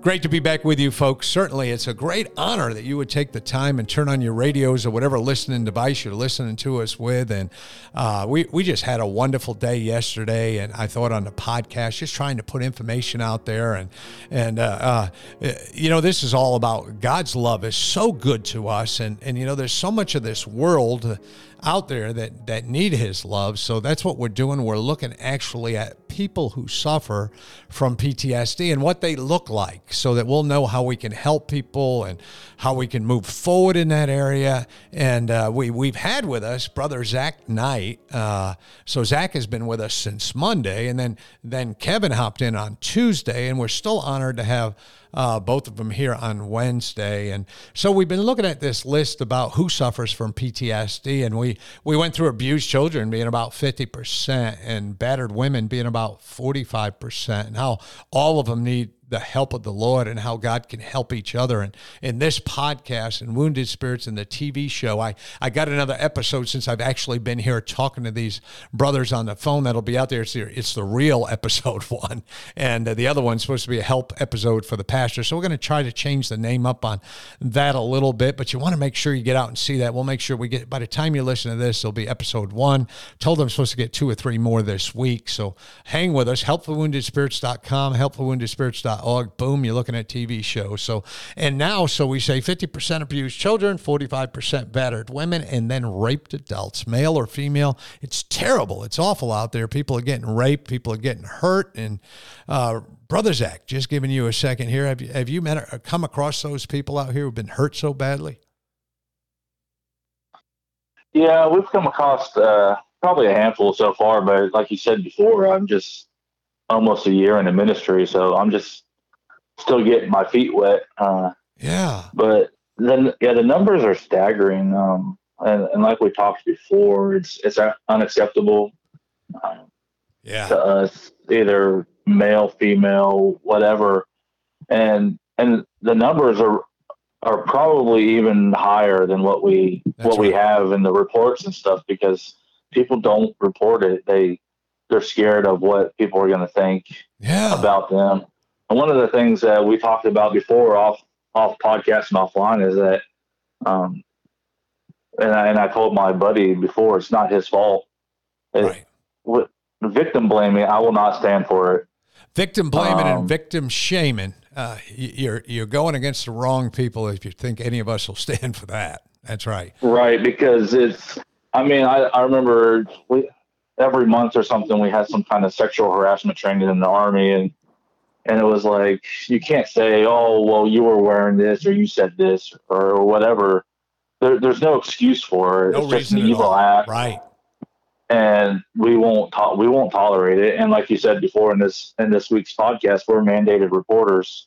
Great to be back with you, folks. Certainly, it's a great honor that you would take the time and turn on your radios or whatever listening device you're listening to us with. And uh, we, we just had a wonderful day yesterday. And I thought on the podcast, just trying to put information out there. And, and uh, uh, you know, this is all about God's love is so good to us. And, and you know, there's so much of this world out there that that need his love. So that's what we're doing. We're looking actually at people who suffer from PTSD and what they look like so that we'll know how we can help people and how we can move forward in that area. And uh, we, we've had with us brother Zach Knight. Uh, so Zach has been with us since Monday. And then, then Kevin hopped in on Tuesday. And we're still honored to have uh, both of them here on Wednesday. And so we've been looking at this list about who suffers from PTSD, and we we went through abused children being about fifty percent, and battered women being about forty five percent, and how all of them need the help of the Lord and how God can help each other. And in this podcast and Wounded Spirits and the TV show, I, I got another episode since I've actually been here talking to these brothers on the phone that'll be out there. It's the, it's the real episode one. And uh, the other one's supposed to be a help episode for the pastor. So we're going to try to change the name up on that a little bit, but you want to make sure you get out and see that. We'll make sure we get, by the time you listen to this, it'll be episode one. Told them I'm supposed to get two or three more this week. So hang with us. Helpforwoundedspirits.com, helpforwoundedspirits.com org. Boom, you're looking at TV shows. So, and now, so we say 50% abused children, 45% battered women, and then raped adults, male or female. It's terrible. It's awful out there. People are getting raped. People are getting hurt. And uh, Brother Zach, just giving you a second here. Have you, have you met, uh, come across those people out here who've been hurt so badly? Yeah, we've come across uh, probably a handful so far, but like you said before, I'm just almost a year in the ministry, so I'm just still getting my feet wet. Uh, yeah. But then, yeah, the numbers are staggering. Um, and, and, like we talked before, it's it's unacceptable. Um, yeah. To us, either male, female, whatever, and and the numbers are are probably even higher than what we That's what right. we have in the reports and stuff because people don't report it. They they're scared of what people are going to think yeah. about them. And one of the things that we talked about before off off podcast and offline is that, um, and I, and I told my buddy before, it's not his fault. It, right. Victim blaming, I will not stand for it. Victim blaming um, and victim shaming. Uh, you're you're going against the wrong people if you think any of us will stand for that. That's right. Right, because it's. I mean, I, I remember we every month or something we had some kind of sexual harassment training in the army, and and it was like you can't say oh well you were wearing this or you said this or whatever. There, there's no excuse for it. No it's just an evil act. Right. And we won't to- we won't tolerate it. And like you said before in this in this week's podcast we're mandated reporters.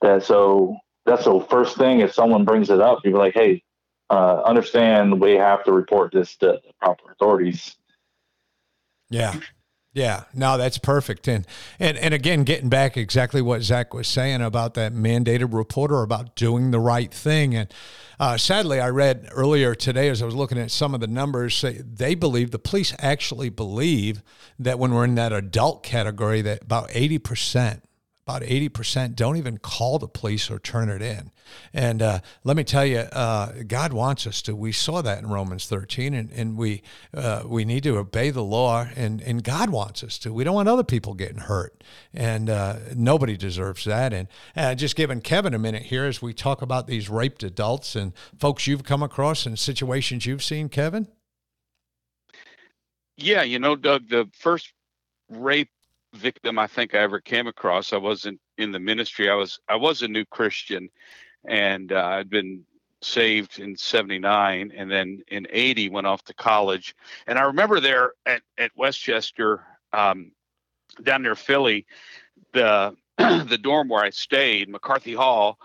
That so that's the first thing if someone brings it up you're like hey uh, understand we have to report this to the proper authorities. Yeah yeah, no, that's perfect. And and and again, getting back exactly what Zach was saying about that mandated reporter about doing the right thing. And uh, sadly, I read earlier today as I was looking at some of the numbers, they, they believe the police actually believe that when we're in that adult category, that about eighty percent about 80% don't even call the police or turn it in. And uh, let me tell you, uh, God wants us to. We saw that in Romans 13, and, and we, uh, we need to obey the law, and, and God wants us to. We don't want other people getting hurt, and uh, nobody deserves that. And uh, just giving Kevin a minute here as we talk about these raped adults and folks you've come across and situations you've seen, Kevin. Yeah, you know, Doug, the first rape victim I think I ever came across. I wasn't in the ministry. I was I was a new Christian, and uh, I'd been saved in 79 and then in 80 went off to college and i remember there at, at west chester um, down near philly the the dorm where i stayed mccarthy hall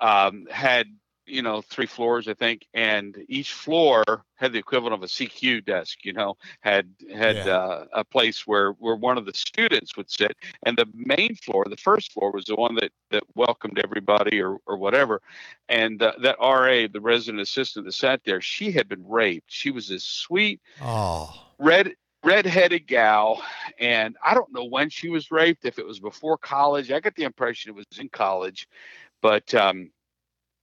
um, had you know three floors i think and each floor had the equivalent of a cq desk you know had had yeah. uh, a place where where one of the students would sit and the main floor the first floor was the one that that welcomed everybody or or whatever. And uh, that ra the resident assistant that sat there she had been raped. She was this sweet oh red redheaded gal and i don't know when she was raped if it was before college. I get the impression it was in college but um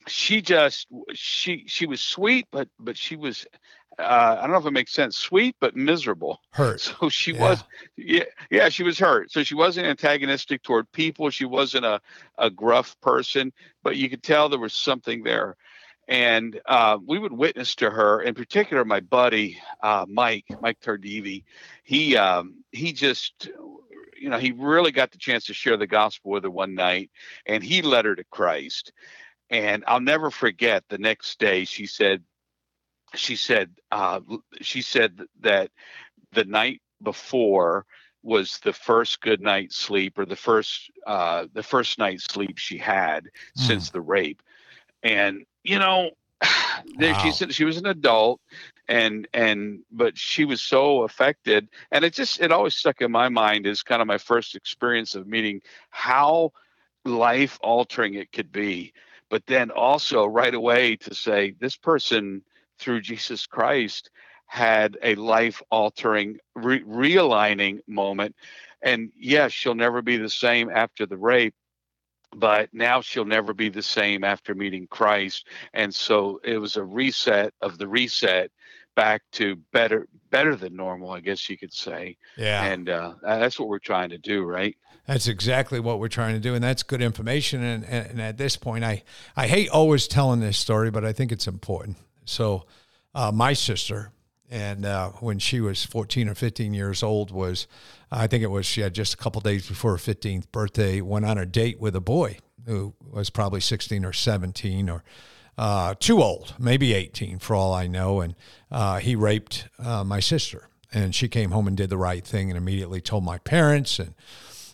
she just she she was sweet but but she was uh, I don't know if it makes sense. Sweet but miserable. Hurt. So she yeah. was, yeah, yeah, she was hurt. So she wasn't antagonistic toward people. She wasn't a, a gruff person, but you could tell there was something there. And uh, we would witness to her, in particular, my buddy uh, Mike, Mike Tardivi. He um, he just, you know, he really got the chance to share the gospel with her one night, and he led her to Christ. And I'll never forget the next day she said, she said, uh, she said that the night before was the first good night's sleep or the first uh, the first night's sleep she had mm. since the rape. And you know, wow. she said she was an adult and and but she was so affected and it just it always stuck in my mind as kind of my first experience of meeting how life altering it could be but then also right away to say this person through Jesus Christ had a life altering re- realigning moment. And yes she'll never be the same after the rape but now she'll never be the same after meeting Christ. And so it was a reset of the reset back to better better than normal I guess you could say yeah and uh, that's what we're trying to do right that's exactly what we're trying to do, and that's good information. And, and, and at this point, I I hate always telling this story, but I think it's important. So, uh, my sister, and uh, when she was 14 or 15 years old, was I think it was she had just a couple days before her 15th birthday, went on a date with a boy who was probably 16 or 17 or uh, too old, maybe 18 for all I know, and uh, he raped uh, my sister. And she came home and did the right thing and immediately told my parents and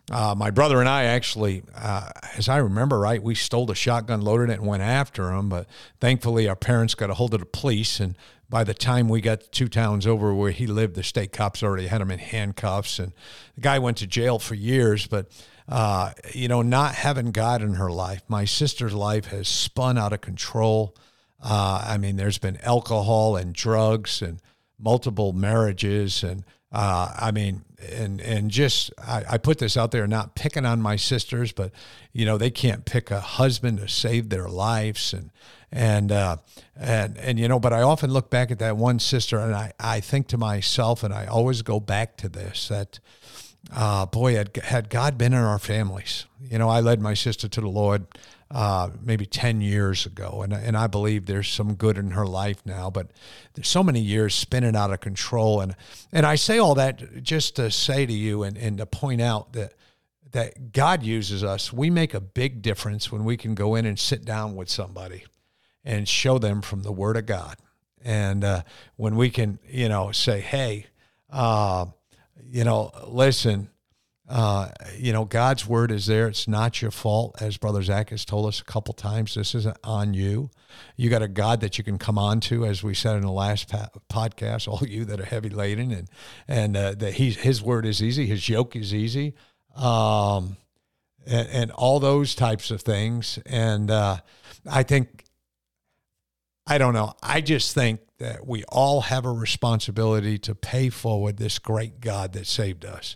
uh, my brother and I actually, uh, as I remember right, we stole the shotgun, loaded it, and went after him. But thankfully, our parents got a hold of the police. And by the time we got two towns over where he lived, the state cops already had him in handcuffs. And the guy went to jail for years. But, uh, you know, not having God in her life, my sister's life has spun out of control. Uh, I mean, there's been alcohol and drugs and multiple marriages. And uh, I mean, and and just I, I, put this out there, not picking on my sisters, but you know they can't pick a husband to save their lives, and and uh, and and you know, but I often look back at that one sister, and I I think to myself, and I always go back to this that. Uh, boy, had, had God been in our families, you know, I led my sister to the Lord uh, maybe 10 years ago. And, and I believe there's some good in her life now, but there's so many years spinning out of control. And, and I say all that just to say to you and, and to point out that, that God uses us. We make a big difference when we can go in and sit down with somebody and show them from the Word of God. And uh, when we can, you know, say, hey, uh, you know, listen, uh, you know, God's word is there. It's not your fault, as Brother Zach has told us a couple times. This isn't on you. You got a God that you can come on to, as we said in the last pa- podcast. All you that are heavy laden, and and uh, that he His word is easy. His yoke is easy, um, and, and all those types of things. And uh, I think, I don't know. I just think that we all have a responsibility to pay forward this great God that saved us.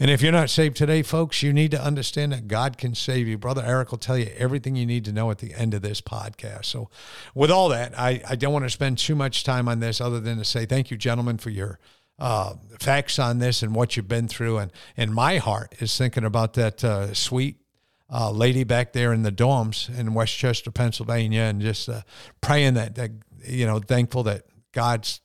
And if you're not saved today, folks, you need to understand that God can save you. Brother Eric will tell you everything you need to know at the end of this podcast. So, with all that, I, I don't want to spend too much time on this other than to say thank you, gentlemen, for your uh, facts on this and what you've been through. And, and my heart is thinking about that uh, sweet uh, lady back there in the dorms in West Chester, Pennsylvania, and just uh, praying that, that, you know, thankful that God's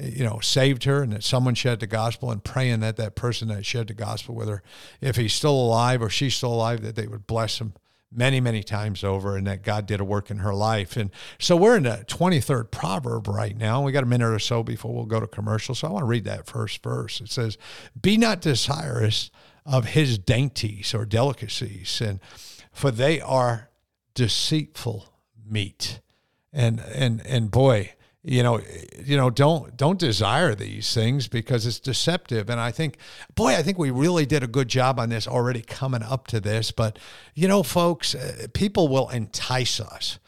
you know, saved her and that someone shared the gospel and praying that that person that shared the gospel with her, if he's still alive or she's still alive, that they would bless him many, many times over and that God did a work in her life. And so we're in the 23rd proverb right now. We got a minute or so before we'll go to commercial. So I want to read that first verse. It says, Be not desirous of his dainties or delicacies, and for they are deceitful meat. And and and boy, you know you know don't don't desire these things because it's deceptive. And i think boy i think we really did a good job on this already coming up to this. But you know folks uh, people will entice us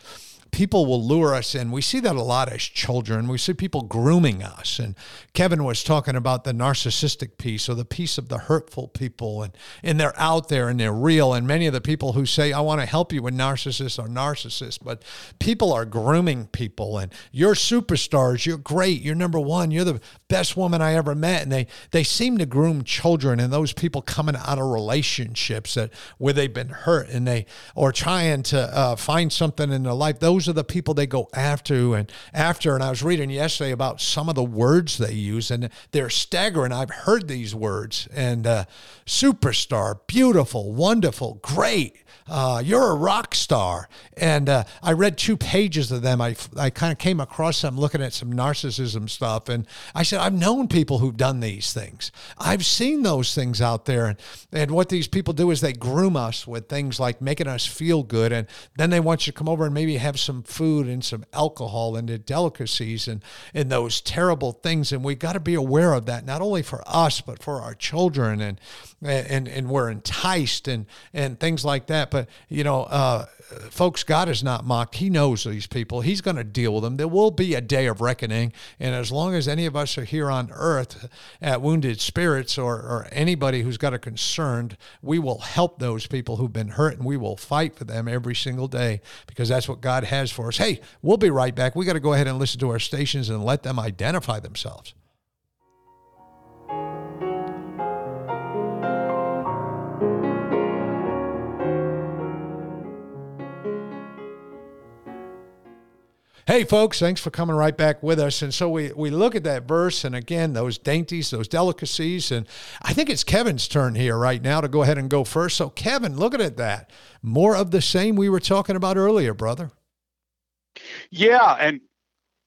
people will lure us in. We see that a lot as children. We see people grooming us. And Kevin was talking about the narcissistic piece or the piece of the hurtful people. And, and they're out there and they're real. And many of the people who say, I want to help you with narcissists are narcissists. But people are grooming people. And you're superstars. You're great. You're number one. You're the best woman I ever met. And they, they seem to groom children and those people coming out of relationships that where they've been hurt and they or trying to uh, find something in their life. Those those are the people they go after and after. And I was reading yesterday about some of the words they use, and they're staggering. I've heard these words and uh, superstar, beautiful, wonderful, great uh, you're a rock star. And uh, I read two pages of them. I, I kind of came across them looking at some narcissism stuff. And I said, I've known people who've done these things. I've seen those things out there. And, and what these people do is they groom us with things like making us feel good. And then they want you to come over and maybe have some food and some alcohol and the delicacies and, and those terrible things. And we've got to be aware of that, not only for us, but for our children. And, and, and we're enticed and, and things like that. But but you know, uh, folks, God is not mocked. He knows these people. He's going to deal with them. There will be a day of reckoning, and as long as any of us are here on earth at Wounded Spirits or, or anybody who's got a concern, we will help those people who've been hurt, and we will fight for them every single day because that's what God has for us. Hey, we'll be right back. We got to go ahead and listen to our stations and let them identify themselves. Hey, folks, thanks for coming right back with us. And so we, we look at that verse, and again, those dainties, those delicacies. And I think it's Kevin's turn here right now to go ahead and go first. So, Kevin, looking at that, more of the same we were talking about earlier, brother. Yeah. And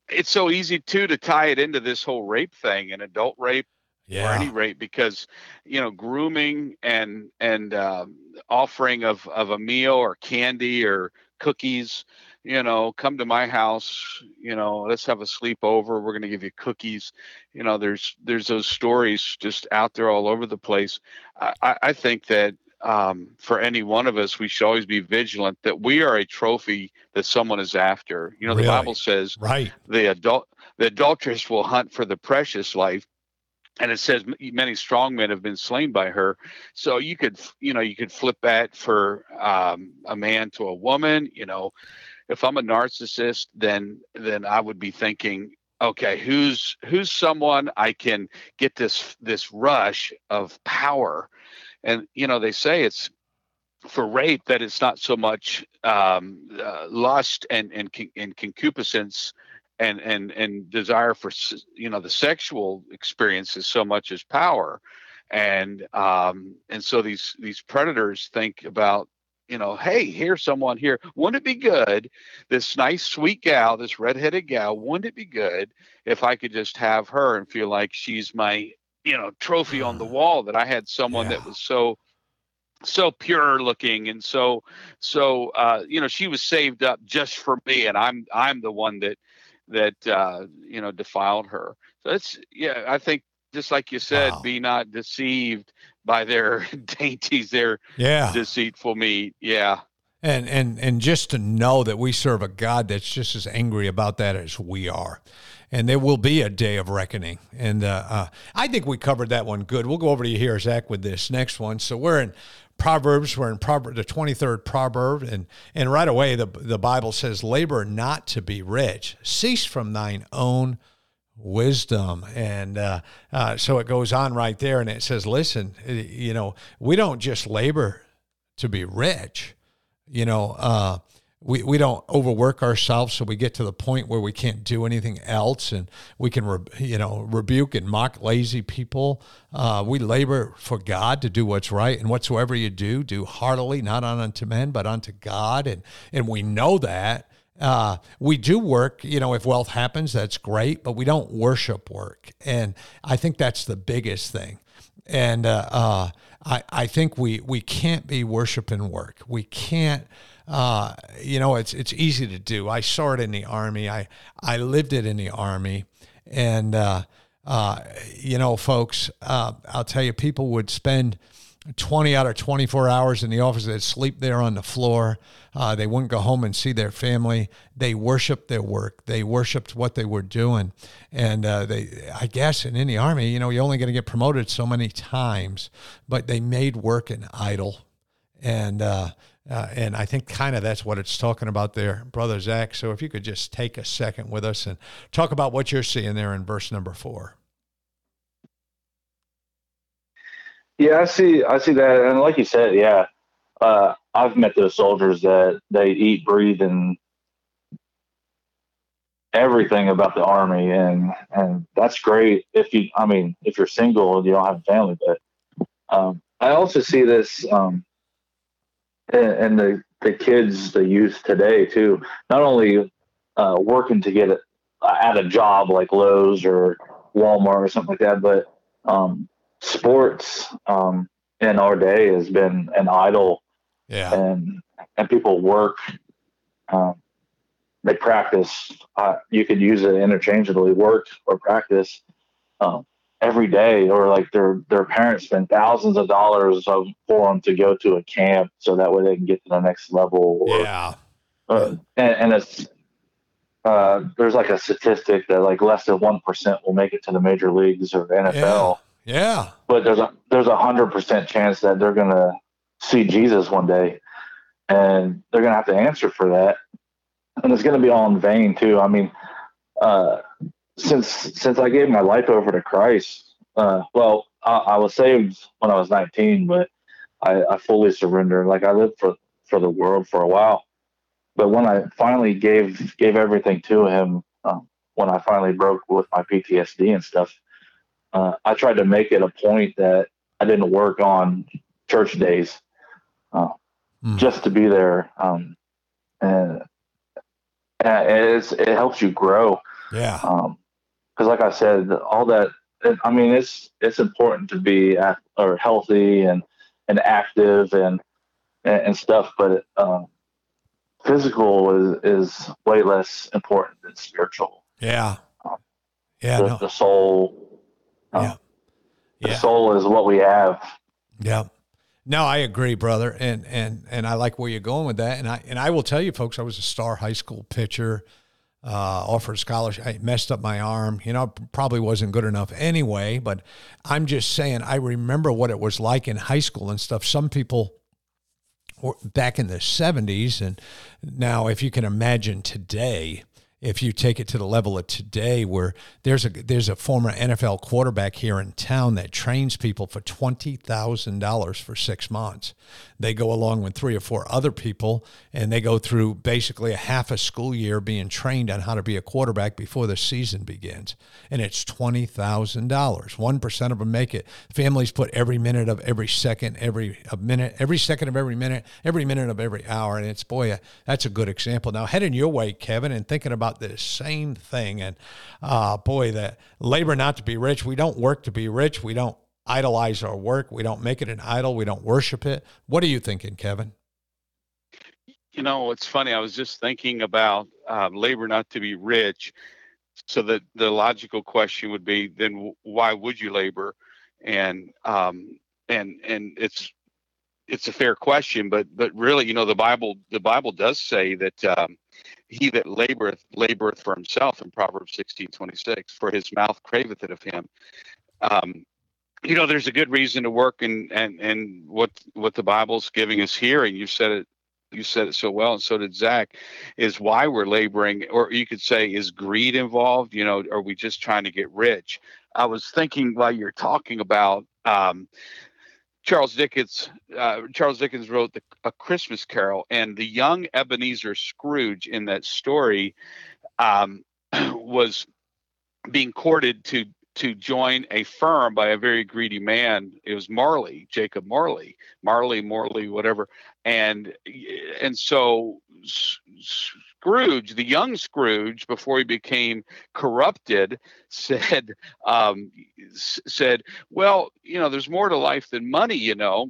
it's so easy, too, to tie it into this whole rape thing and adult rape yeah. or any rate because you know grooming and and um, offering of of a meal or candy or cookies you know, come to my house, you know, let's have a sleepover. We're going to give you cookies. You know, there's there's those stories just out there all over the place. I, I think that um, for any one of us, we should always be vigilant that we are a trophy that someone is after. You know, really? the Bible says, right, the adult the adulteress will hunt for the precious life and it says many strong men have been slain by her so you could you know you could flip that for um, a man to a woman you know if I'm a narcissist, then then I would be thinking, okay, who's who's someone I can get this this rush of power, and you know they say it's for rape that it's not so much um, uh, lust and and and concupiscence and and and desire for you know the sexual experience is so much as power. And um and so these these predators think about you know, hey, here's someone here. Wouldn't it be good, this nice, sweet gal, this redheaded gal, wouldn't it be good if I could just have her and feel like she's my, you know, trophy on the wall that I had someone yeah. that was so so pure looking and so so uh you know she was saved up just for me and i'm i'm the one that that uh you know defiled her so it's yeah i think just like you said, wow. be not deceived by their dainties, their yeah. deceitful meat. Yeah. And and and just to know that we serve a God that's just as angry about that as we are, and there will be a day of reckoning. And uh, uh, I think we covered that one good. We'll go over to you here, Zach, with this next one. So we're in Proverbs. We're in Proverbs, the twenty third proverb, and and right away the the Bible says, "Labor not to be rich; cease from thine own." Wisdom. And uh, uh, so it goes on right there and it says, listen, you know, we don't just labor to be rich. You know, uh, we, we don't overwork ourselves so we get to the point where we can't do anything else and we can re, you know rebuke and mock lazy people uh, we labor for god to do what's right and whatsoever you do do heartily not unto men but unto god and and we know that uh, we do work, you know, if wealth happens, that's great, but we don't worship work. And I think that's the biggest thing. And uh, uh, I, I think we, we can't be worshiping work. We can't uh, you know, it's it's easy to do. I saw it in the army. I I lived it in the army, and uh, uh, you know, folks, I'll tell you, people would spend. 20 out of 24 hours in the office. They'd sleep there on the floor. Uh, they wouldn't go home and see their family. They worshiped their work. They worshiped what they were doing. And uh, they, I guess, in any army, you know, you're only going to get promoted so many times, but they made work an idol. And uh, uh, and I think kind of that's what it's talking about there, Brother Zach. So if you could just take a second with us and talk about what you're seeing there in verse number four. Yeah, I see. I see that, and like you said, yeah, uh, I've met those soldiers that they eat, breathe, and everything about the army, and and that's great. If you, I mean, if you're single and you don't have a family, but um, I also see this. Um, and, the the kids, the youth today too, not only uh, working to get at a job like Lowe's or Walmart or something like that, but um, sports um, in our day has been an idol. Yeah. And and people work. Um, they practice. Uh, you could use it interchangeably, work or practice. Um, every day or like their their parents spend thousands of dollars of, for them to go to a camp so that way they can get to the next level or, yeah uh, and, and, it's uh, there's like a statistic that like less than one percent will make it to the major leagues or NFL. Yeah. But there's a there's a hundred percent chance that they're gonna see Jesus one day, and they're gonna have to answer for that, and it's gonna be all in vain too. I mean, uh, since since I gave my life over to Christ, uh, well, I, I, was saved when I was 19, but I, I, fully surrendered. Like I lived for for the world for a while, but when I finally gave gave everything to Him, um, when I finally broke with my PTSD and stuff, uh, I tried to make it a point that I didn't work on church days, uh, mm. just to be there. Um, and, and it helps you grow. Yeah. Um, because like I said, all that I mean, it's it's important to be or healthy and and active and and, stuff, but um, physical is is way less important than spiritual. Yeah, um, yeah. The, no. the soul. Um, yeah, the yeah. soul is what we have. Yeah. No, I agree, brother, and and and I like where you're going with that. And I and I will tell you, folks, I was a star high school pitcher uh, offered scholarship. I messed up my arm. You know, probably wasn't good enough anyway. But I'm just saying, I remember what it was like in high school and stuff. Some people were back in the 70s, and now if you can imagine today, if you take it to the level of today where there's a there's a former NFL quarterback here in town that trains people for $20,000 for 6 months. They go along with three or four other people and they go through basically a half a school year being trained on how to be a quarterback before the season begins. And it's $20,000. 1% of them make it. Families put every minute of every second, every minute, every second of every minute, every minute of every hour and it's boy, that's a good example. Now heading your way, Kevin, and thinking about the same thing. And uh, boy, that labor not to be rich. We don't work to be rich. We don't idolize our work. We don't make it an idol. We don't worship it. What are you thinking, Kevin? You know, it's funny. I was just thinking about uh, labor not to be rich. So that the logical question would be, then why would you labor? And um, and and it's it's a fair question, but but really, you know, the Bible the Bible does say that um, he that laboreth laboreth for himself in Proverbs sixteen twenty six, for his mouth craveth it of him. Um, you know, there's a good reason to work, and and and what what the Bible's giving us here, and you said it you said it so well, and so did Zach, is why we're laboring, or you could say, is greed involved? You know, are we just trying to get rich? I was thinking while you're talking about um, Charles Dickens. Uh, Charles Dickens wrote the, a Christmas Carol, and the young Ebenezer Scrooge in that story um, was being courted to to join a firm by a very greedy man. It was Marley, Jacob Marley, Marley, Morley, whatever, and and so Scrooge, the young Scrooge, before he became corrupted, said um, said, "Well, you know, there's more to life than money, you know."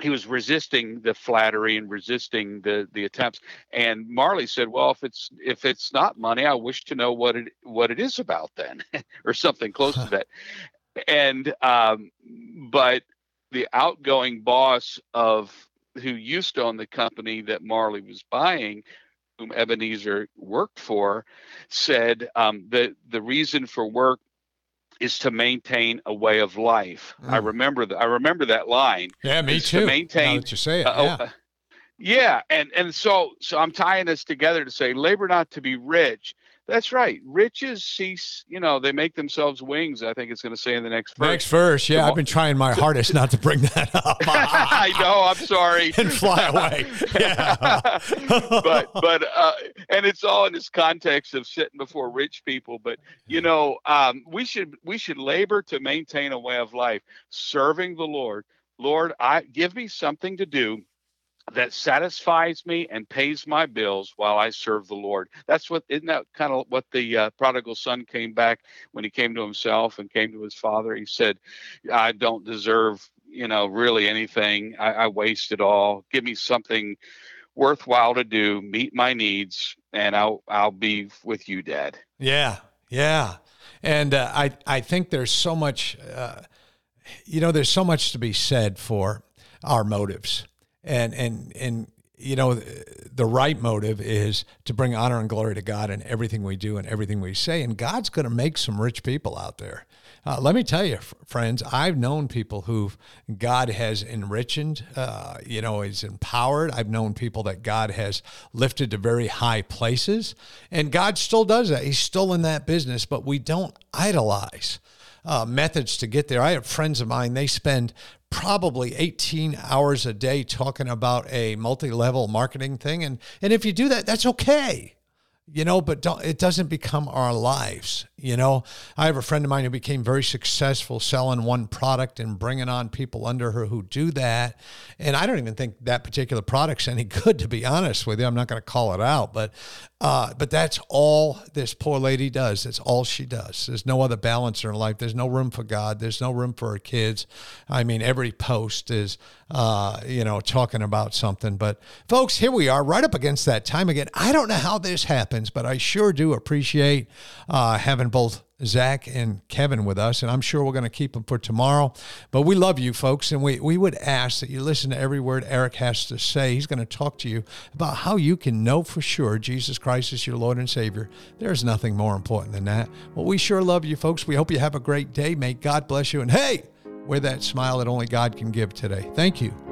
He was resisting the flattery and resisting the the attempts. And Marley said, "Well, if it's if it's not money, I wish to know what it what it is about then, or something close to that." And um, but the outgoing boss of who used to own the company that Marley was buying whom Ebenezer worked for, said um, that the reason for work is to maintain a way of life. Mm. I remember that. I remember that line. Yeah, me too. To maintain. Now that you say it, uh, yeah. Uh, yeah, and and so so I'm tying this together to say labor not to be rich, that's right. Riches cease, you know, they make themselves wings. I think it's going to say in the next verse. Next verse, yeah. I've been trying my hardest not to bring that up. I know. I'm sorry. and fly away. Yeah. but but uh, and it's all in this context of sitting before rich people. But you know, um, we should we should labor to maintain a way of life, serving the Lord. Lord, I give me something to do that satisfies me and pays my bills while I serve the Lord. That's what isn't that kind of what the uh, prodigal son came back when he came to himself and came to his father. He said, "I don't deserve, you know, really anything. I, I waste it all. Give me something worthwhile to do, meet my needs, and I'll I'll be with you, Dad." Yeah, yeah, and uh, I I think there's so much, uh, you know, there's so much to be said for our motives and and and you know the right motive is to bring honor and glory to God in everything we do and everything we say and God's going to make some rich people out there. Uh, let me tell you, friends, I've known people who God has enriched, uh, you know, is empowered. I've known people that God has lifted to very high places, and God still does that. He's still in that business, but we don't idolize. Uh, methods to get there. I have friends of mine, they spend probably 18 hours a day talking about a multi-level marketing thing. And and if you do that that's okay you know but it doesn't become our lives you know i have a friend of mine who became very successful selling one product and bringing on people under her who do that and i don't even think that particular product's any good to be honest with you i'm not going to call it out but uh, but that's all this poor lady does. That's all she does. There's no other balance in her life. There's no room for God. There's no room for her kids. I mean, every post is, uh, you know, talking about something. But folks, here we are, right up against that time again. I don't know how this happens, but I sure do appreciate uh, having both Zach and Kevin with us, and I'm sure we're going to keep them for tomorrow. But we love you, folks, and we, we would ask that you listen to every word Eric has to say. He's going to talk to you about how you can know for sure Jesus Christ is your Lord and Savior. There's nothing more important than that. Well, we sure love you, folks. We hope you have a great day. May God bless you. And hey, wear that smile that only God can give today. Thank you.